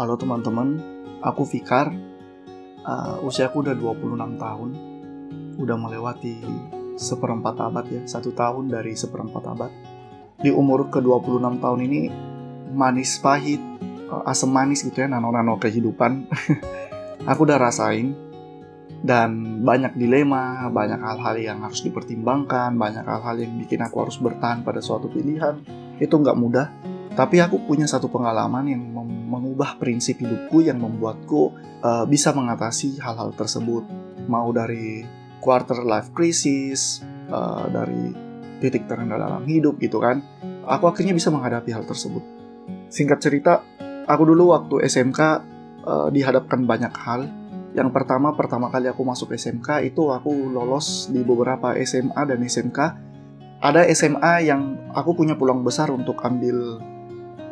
Halo teman-teman, aku Fikar. Uh, usiaku udah 26 tahun. Udah melewati seperempat abad ya, satu tahun dari seperempat abad. Di umur ke-26 tahun ini, manis pahit, uh, asam manis gitu ya, nano-nano kehidupan. aku udah rasain. Dan banyak dilema, banyak hal-hal yang harus dipertimbangkan, banyak hal-hal yang bikin aku harus bertahan pada suatu pilihan. Itu nggak mudah, tapi aku punya satu pengalaman yang mengubah prinsip hidupku yang membuatku uh, bisa mengatasi hal-hal tersebut. Mau dari quarter life crisis, uh, dari titik terendah dalam hidup gitu kan. Aku akhirnya bisa menghadapi hal tersebut. Singkat cerita, aku dulu waktu SMK uh, eh, dihadapkan banyak hal yang pertama, pertama kali aku masuk SMK itu aku lolos di beberapa SMA dan SMK. Ada SMA yang aku punya peluang besar untuk ambil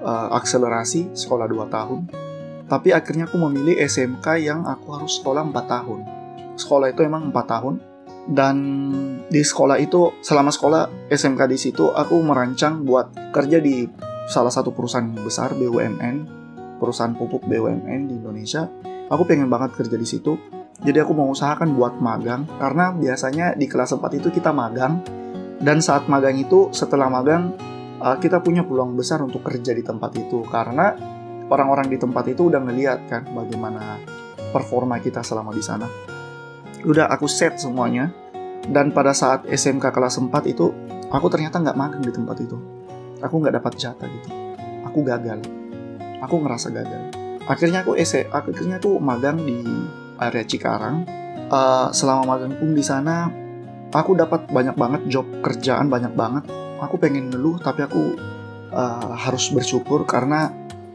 uh, akselerasi sekolah 2 tahun. Tapi akhirnya aku memilih SMK yang aku harus sekolah 4 tahun. Sekolah itu emang 4 tahun. Dan di sekolah itu, selama sekolah SMK di situ, aku merancang buat kerja di salah satu perusahaan besar BUMN, perusahaan pupuk BUMN di Indonesia aku pengen banget kerja di situ jadi aku mau usahakan buat magang karena biasanya di kelas 4 itu kita magang dan saat magang itu setelah magang uh, kita punya peluang besar untuk kerja di tempat itu karena orang-orang di tempat itu udah ngeliat kan bagaimana performa kita selama di sana. Udah aku set semuanya dan pada saat SMK kelas 4 itu aku ternyata nggak magang di tempat itu. Aku nggak dapat jatah gitu. Aku gagal. Aku ngerasa gagal. Akhirnya aku ese akhirnya aku magang di area Cikarang. Uh, selama magang pun di sana aku dapat banyak banget job kerjaan banyak banget aku pengen ngeluh tapi aku uh, harus bersyukur karena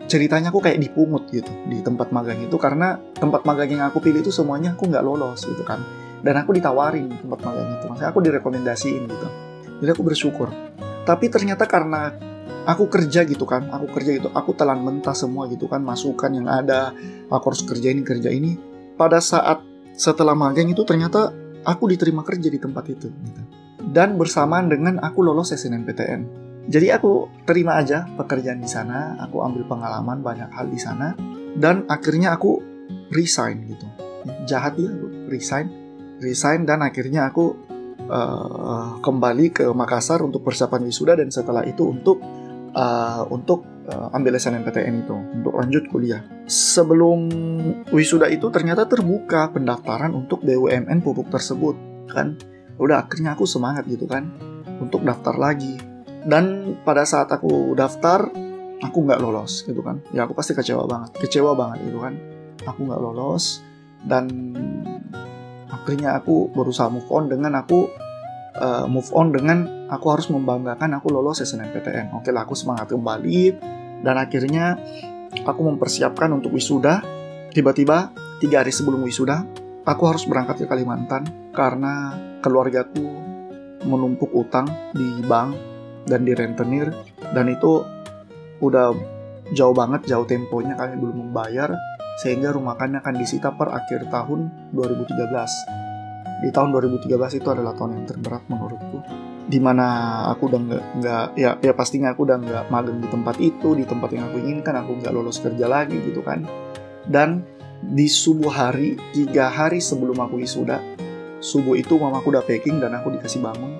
ceritanya aku kayak dipungut gitu di tempat magang itu. Karena tempat magang yang aku pilih itu semuanya aku nggak lolos gitu kan. Dan aku ditawarin tempat magang itu. Maksudnya aku direkomendasiin gitu. Jadi aku bersyukur. Tapi ternyata karena aku kerja gitu kan aku kerja gitu aku telan mentah semua gitu kan. Masukan yang ada aku harus kerja ini kerja ini. Pada saat setelah magang itu ternyata aku diterima kerja di tempat itu gitu. Dan bersamaan dengan aku lolos SNMPTN jadi aku terima aja pekerjaan di sana aku ambil pengalaman banyak hal di sana dan akhirnya aku resign gitu jahat ya aku resign resign dan akhirnya aku uh, kembali ke Makassar untuk persiapan wisuda dan setelah itu untuk uh, untuk uh, ambil SNMPTN itu untuk lanjut kuliah. Sebelum wisuda itu ternyata terbuka pendaftaran untuk BUMN pupuk tersebut kan. Udah akhirnya aku semangat gitu kan untuk daftar lagi. Dan pada saat aku daftar aku nggak lolos gitu kan. Ya aku pasti kecewa banget, kecewa banget gitu kan. Aku nggak lolos dan akhirnya aku berusaha move on dengan aku uh, move on dengan aku harus membanggakan aku lolos SNMPTN. Oke lah, aku semangat kembali dan akhirnya aku mempersiapkan untuk wisuda. Tiba-tiba tiga hari sebelum wisuda, aku harus berangkat ke Kalimantan karena keluargaku menumpuk utang di bank dan di rentenir. Dan itu udah jauh banget jauh temponya kami belum membayar sehingga rumah kami akan disita per akhir tahun 2013 di tahun 2013 itu adalah tahun yang terberat menurutku. Di mana aku udah nggak nggak ya ya pastinya aku udah nggak magang di tempat itu di tempat yang aku inginkan aku nggak lolos kerja lagi gitu kan. Dan di subuh hari tiga hari sebelum aku wisuda subuh itu mamaku udah packing dan aku dikasih bangun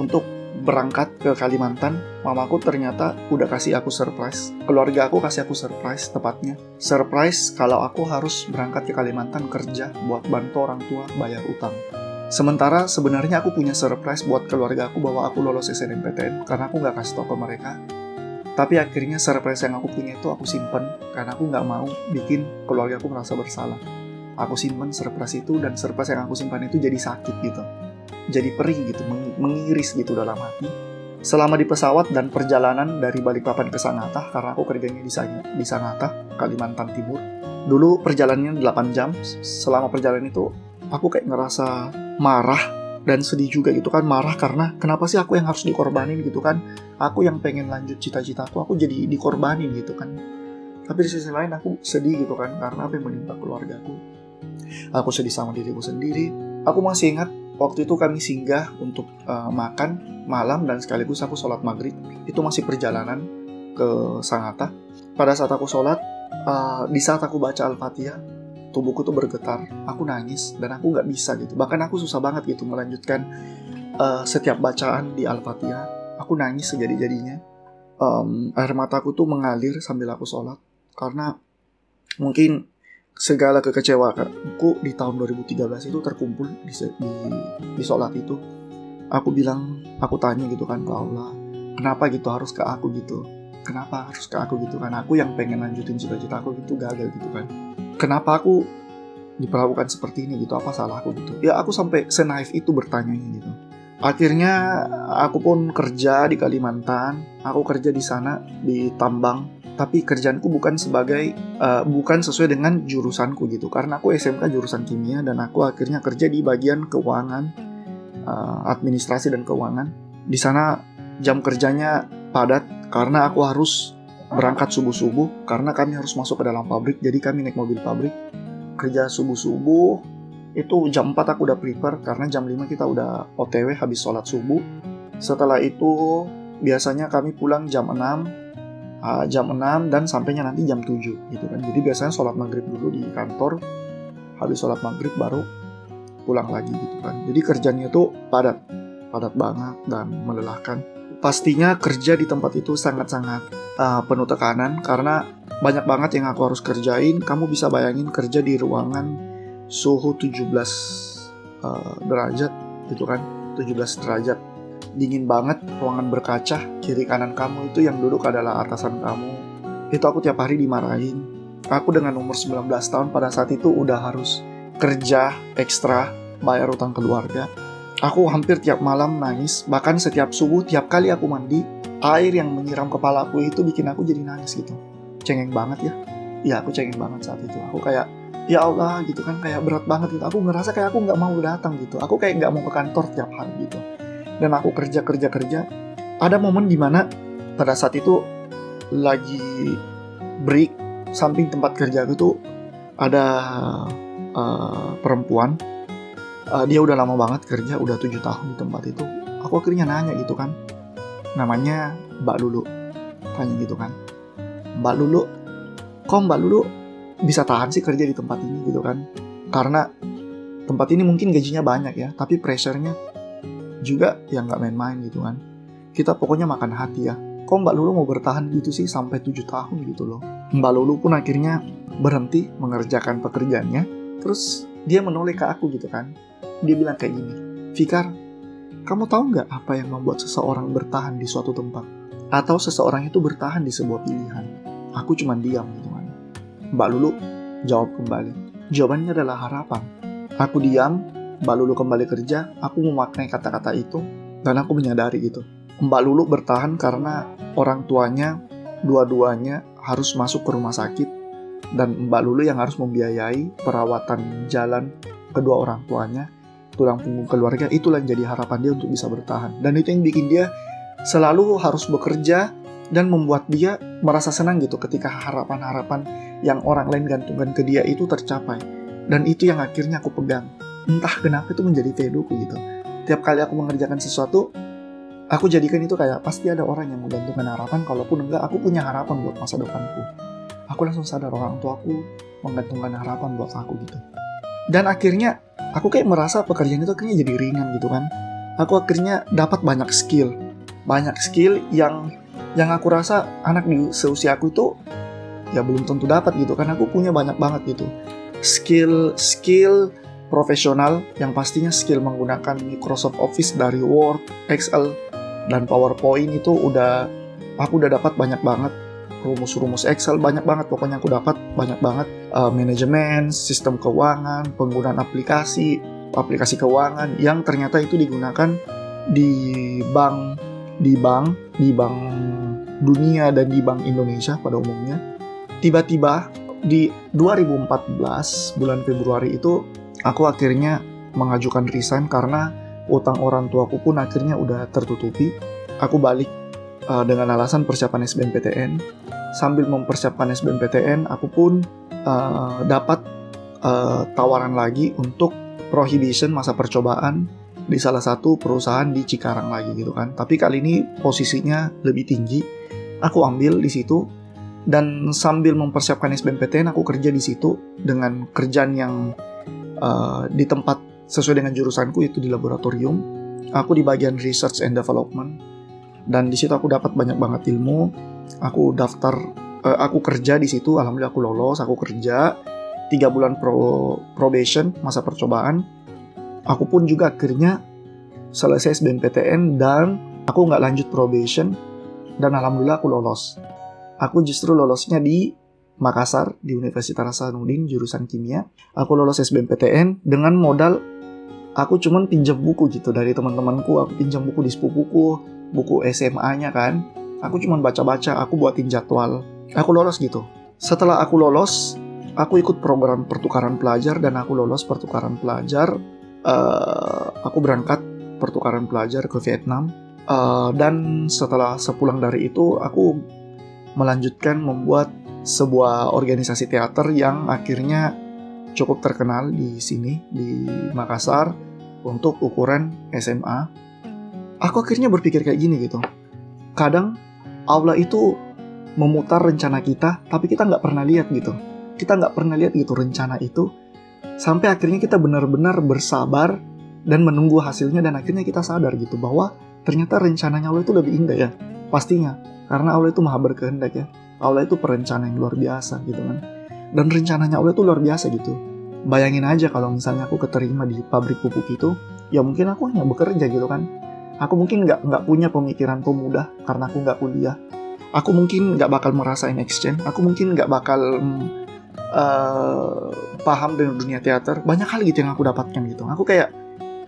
untuk berangkat ke Kalimantan, mamaku ternyata udah kasih aku surprise. Keluarga aku kasih aku surprise tepatnya. Surprise kalau aku harus berangkat ke Kalimantan kerja buat bantu orang tua bayar utang. Sementara sebenarnya aku punya surprise buat keluarga aku bahwa aku lolos SNMPTN karena aku nggak kasih tau ke mereka. Tapi akhirnya surprise yang aku punya itu aku simpen karena aku nggak mau bikin keluarga aku merasa bersalah. Aku simpen surprise itu dan surprise yang aku simpan itu jadi sakit gitu jadi perih gitu, mengiris gitu dalam hati. Selama di pesawat dan perjalanan dari Balikpapan ke Sangatta, karena aku kerjanya di, Sangatta, Kalimantan Timur. Dulu perjalanannya 8 jam, selama perjalanan itu aku kayak ngerasa marah dan sedih juga gitu kan marah karena kenapa sih aku yang harus dikorbanin gitu kan aku yang pengen lanjut cita-citaku aku jadi dikorbanin gitu kan tapi di sisi lain aku sedih gitu kan karena apa yang menimpa keluargaku aku sedih sama diriku sendiri aku masih ingat Waktu itu kami singgah untuk uh, makan malam dan sekaligus aku sholat maghrib. Itu masih perjalanan ke Sangatta. Pada saat aku sholat, uh, di saat aku baca Al-Fatihah, tubuhku tuh bergetar, aku nangis dan aku nggak bisa gitu. Bahkan aku susah banget gitu melanjutkan uh, setiap bacaan di Al-Fatihah. Aku nangis sejadi-jadinya. Um, air mataku tuh mengalir sambil aku sholat karena mungkin segala kekecewaanku di tahun 2013 itu terkumpul di, di, di sholat itu. Aku bilang, aku tanya gitu kan ke Allah, kenapa gitu harus ke aku gitu? kenapa harus ke aku gitu kan aku yang pengen lanjutin cita-cita aku gitu gagal gitu kan kenapa aku diperlakukan seperti ini gitu? Apa salah aku gitu? Ya aku sampai senaif itu bertanya gitu. Akhirnya aku pun kerja di Kalimantan. Aku kerja di sana di tambang. Tapi kerjaanku bukan sebagai uh, bukan sesuai dengan jurusanku gitu. Karena aku SMK jurusan kimia dan aku akhirnya kerja di bagian keuangan uh, administrasi dan keuangan. Di sana jam kerjanya padat karena aku harus berangkat subuh-subuh karena kami harus masuk ke dalam pabrik jadi kami naik mobil pabrik. Kerja subuh-subuh itu jam 4 aku udah prepare karena jam 5 kita udah OTW habis sholat subuh. Setelah itu biasanya kami pulang jam 6 uh, jam 6 dan sampainya nanti jam 7 gitu kan. Jadi biasanya sholat maghrib dulu di kantor habis sholat maghrib baru pulang lagi gitu kan. Jadi kerjanya itu padat padat banget dan melelahkan pastinya kerja di tempat itu sangat-sangat uh, penuh tekanan karena banyak banget yang aku harus kerjain. Kamu bisa bayangin kerja di ruangan suhu 17 uh, derajat gitu kan, 17 derajat. Dingin banget, ruangan berkaca, kiri kanan kamu itu yang duduk adalah atasan kamu. Itu aku tiap hari dimarahin. Aku dengan umur 19 tahun pada saat itu udah harus kerja ekstra, bayar utang keluarga Aku hampir tiap malam nangis, bahkan setiap subuh, tiap kali aku mandi, air yang menyiram kepala aku itu bikin aku jadi nangis gitu. Cengeng banget ya. Ya aku cengeng banget saat itu. Aku kayak, ya Allah gitu kan, kayak berat banget gitu. Aku ngerasa kayak aku nggak mau datang gitu. Aku kayak nggak mau ke kantor tiap hari gitu. Dan aku kerja, kerja, kerja. Ada momen di mana pada saat itu lagi break samping tempat kerja aku tuh ada uh, perempuan uh, dia udah lama banget kerja udah tujuh tahun di tempat itu. Aku akhirnya nanya gitu kan. Namanya Mbak Lulu. Tanya gitu kan. Mbak Lulu kok Mbak Lulu bisa tahan sih kerja di tempat ini? Gitu kan. Karena tempat ini mungkin gajinya banyak ya tapi pressure-nya juga yang nggak main-main gitu kan. Kita pokoknya makan hati ya. Kok Mbak Lulu mau bertahan gitu sih sampai tujuh tahun gitu loh? Mbak Lulu pun akhirnya berhenti mengerjakan pekerjaannya terus dia menoleh ke aku gitu kan dia bilang kayak gini, Fikar, kamu tahu nggak apa yang membuat seseorang bertahan di suatu tempat? Atau seseorang itu bertahan di sebuah pilihan? Aku cuma diam gitu kan. Mbak Lulu jawab kembali. Jawabannya adalah harapan. Aku diam, Mbak Lulu kembali kerja, aku memaknai kata-kata itu, dan aku menyadari gitu. Mbak Lulu bertahan karena orang tuanya dua-duanya harus masuk ke rumah sakit dan Mbak Lulu yang harus membiayai perawatan jalan kedua orang tuanya tulang punggung keluarga itulah yang jadi harapan dia untuk bisa bertahan. Dan itu yang bikin dia selalu harus bekerja dan membuat dia merasa senang gitu ketika harapan-harapan yang orang lain gantungkan ke dia itu tercapai. Dan itu yang akhirnya aku pegang. Entah kenapa itu menjadi vedoku gitu. Tiap kali aku mengerjakan sesuatu aku jadikan itu kayak pasti ada orang yang menggantungkan harapan kalaupun enggak aku punya harapan buat masa depanku aku langsung sadar orang tuaku menggantungkan harapan buat aku gitu. Dan akhirnya aku kayak merasa pekerjaan itu akhirnya jadi ringan gitu kan. Aku akhirnya dapat banyak skill. Banyak skill yang yang aku rasa anak di seusia aku itu ya belum tentu dapat gitu. Kan aku punya banyak banget gitu. Skill skill profesional yang pastinya skill menggunakan Microsoft Office dari Word, Excel, dan PowerPoint itu udah aku udah dapat banyak banget rumus-rumus Excel banyak banget pokoknya aku dapat banyak banget uh, manajemen, sistem keuangan, penggunaan aplikasi, aplikasi keuangan yang ternyata itu digunakan di bank di bank di bank dunia dan di bank Indonesia pada umumnya. Tiba-tiba di 2014 bulan Februari itu aku akhirnya mengajukan resign karena utang orang tuaku pun akhirnya udah tertutupi. Aku balik uh, dengan alasan persiapan SBMPTN. Sambil mempersiapkan SBMPTN, aku pun uh, dapat uh, tawaran lagi untuk prohibition masa percobaan di salah satu perusahaan di Cikarang lagi gitu kan. Tapi kali ini posisinya lebih tinggi. Aku ambil di situ dan sambil mempersiapkan SBMPTN aku kerja di situ dengan kerjaan yang uh, di tempat sesuai dengan jurusanku itu di laboratorium aku di bagian research and development dan di situ aku dapat banyak banget ilmu. Aku daftar uh, aku kerja di situ. Alhamdulillah aku lolos aku kerja. Tiga bulan pro probation masa percobaan. Aku pun juga akhirnya selesai SBMPTN dan aku nggak lanjut probation. Dan alhamdulillah aku lolos. Aku justru lolosnya di Makassar di Universitas Hasanuddin jurusan kimia. Aku lolos SBMPTN dengan modal aku cuman pinjam buku gitu dari teman-temanku. Aku pinjam buku di sepupuku, buku SMA-nya kan. Aku cuman baca-baca, aku buatin jadwal. Aku lolos gitu. Setelah aku lolos, aku ikut program pertukaran pelajar dan aku lolos pertukaran pelajar. Uh, aku berangkat pertukaran pelajar ke Vietnam. Uh, dan setelah sepulang dari itu, aku melanjutkan membuat sebuah organisasi teater yang akhirnya cukup terkenal di sini di Makassar untuk ukuran SMA. Aku akhirnya berpikir kayak gini gitu. Kadang Allah itu memutar rencana kita, tapi kita nggak pernah lihat gitu. Kita nggak pernah lihat gitu rencana itu, sampai akhirnya kita benar-benar bersabar dan menunggu hasilnya dan akhirnya kita sadar gitu bahwa ternyata rencananya Allah itu lebih indah ya. Pastinya karena Allah itu maha berkehendak ya. Allah itu perencana yang luar biasa gitu kan. Dan rencananya Allah itu luar biasa gitu. Bayangin aja kalau misalnya aku keterima di pabrik pupuk itu, ya mungkin aku hanya bekerja gitu kan. Aku mungkin nggak nggak punya pemikiran pemuda karena aku nggak kuliah. Aku mungkin nggak bakal merasain exchange. Aku mungkin nggak bakal uh, paham dengan dunia teater. Banyak hal gitu yang aku dapatkan gitu. Aku kayak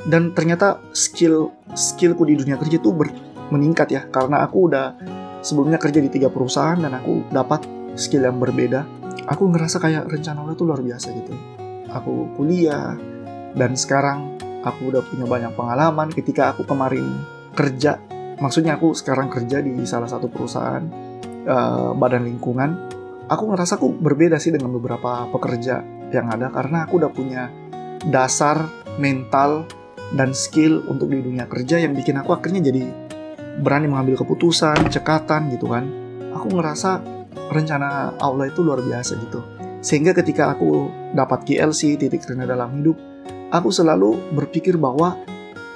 dan ternyata skill skillku di dunia kerja itu ber, meningkat ya karena aku udah sebelumnya kerja di tiga perusahaan dan aku dapat skill yang berbeda aku ngerasa kayak rencana Allah itu luar biasa gitu. Aku kuliah dan sekarang aku udah punya banyak pengalaman ketika aku kemarin kerja. Maksudnya aku sekarang kerja di salah satu perusahaan uh, badan lingkungan. Aku ngerasa aku berbeda sih dengan beberapa pekerja yang ada karena aku udah punya dasar mental dan skill untuk di dunia kerja yang bikin aku akhirnya jadi berani mengambil keputusan, cekatan gitu kan. Aku ngerasa rencana Allah itu luar biasa gitu. Sehingga ketika aku dapat GLC, titik terendah dalam hidup, aku selalu berpikir bahwa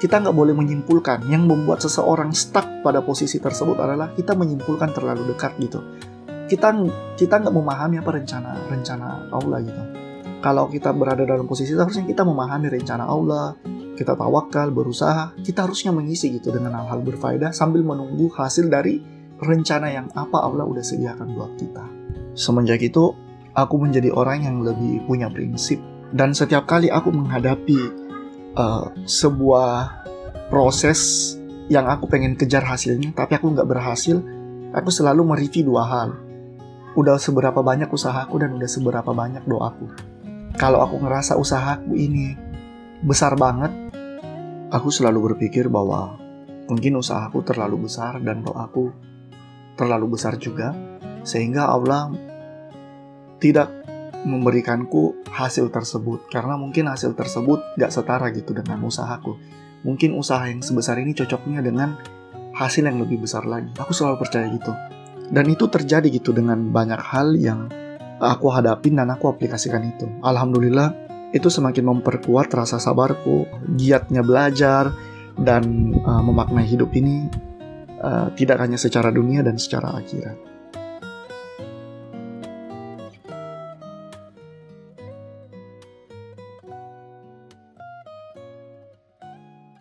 kita nggak boleh menyimpulkan. Yang membuat seseorang stuck pada posisi tersebut adalah kita menyimpulkan terlalu dekat gitu. Kita kita nggak memahami apa rencana rencana Allah gitu. Kalau kita berada dalam posisi harusnya kita memahami rencana Allah, kita tawakal, berusaha, kita harusnya mengisi gitu dengan hal-hal berfaedah sambil menunggu hasil dari rencana yang apa Allah udah sediakan buat kita. Semenjak itu, aku menjadi orang yang lebih punya prinsip dan setiap kali aku menghadapi uh, sebuah proses yang aku pengen kejar hasilnya tapi aku nggak berhasil, aku selalu mereview dua hal. Udah seberapa banyak usahaku dan udah seberapa banyak doaku. Kalau aku ngerasa usahaku ini besar banget, Aku selalu berpikir bahwa mungkin usahaku terlalu besar dan doaku terlalu besar juga, sehingga Allah tidak memberikanku hasil tersebut karena mungkin hasil tersebut gak setara gitu dengan usahaku. Mungkin usaha yang sebesar ini cocoknya dengan hasil yang lebih besar lagi. Aku selalu percaya gitu. Dan itu terjadi gitu dengan banyak hal yang aku hadapin dan aku aplikasikan itu. Alhamdulillah itu semakin memperkuat rasa sabarku, giatnya belajar, dan uh, memaknai hidup ini uh, tidak hanya secara dunia dan secara akhirat.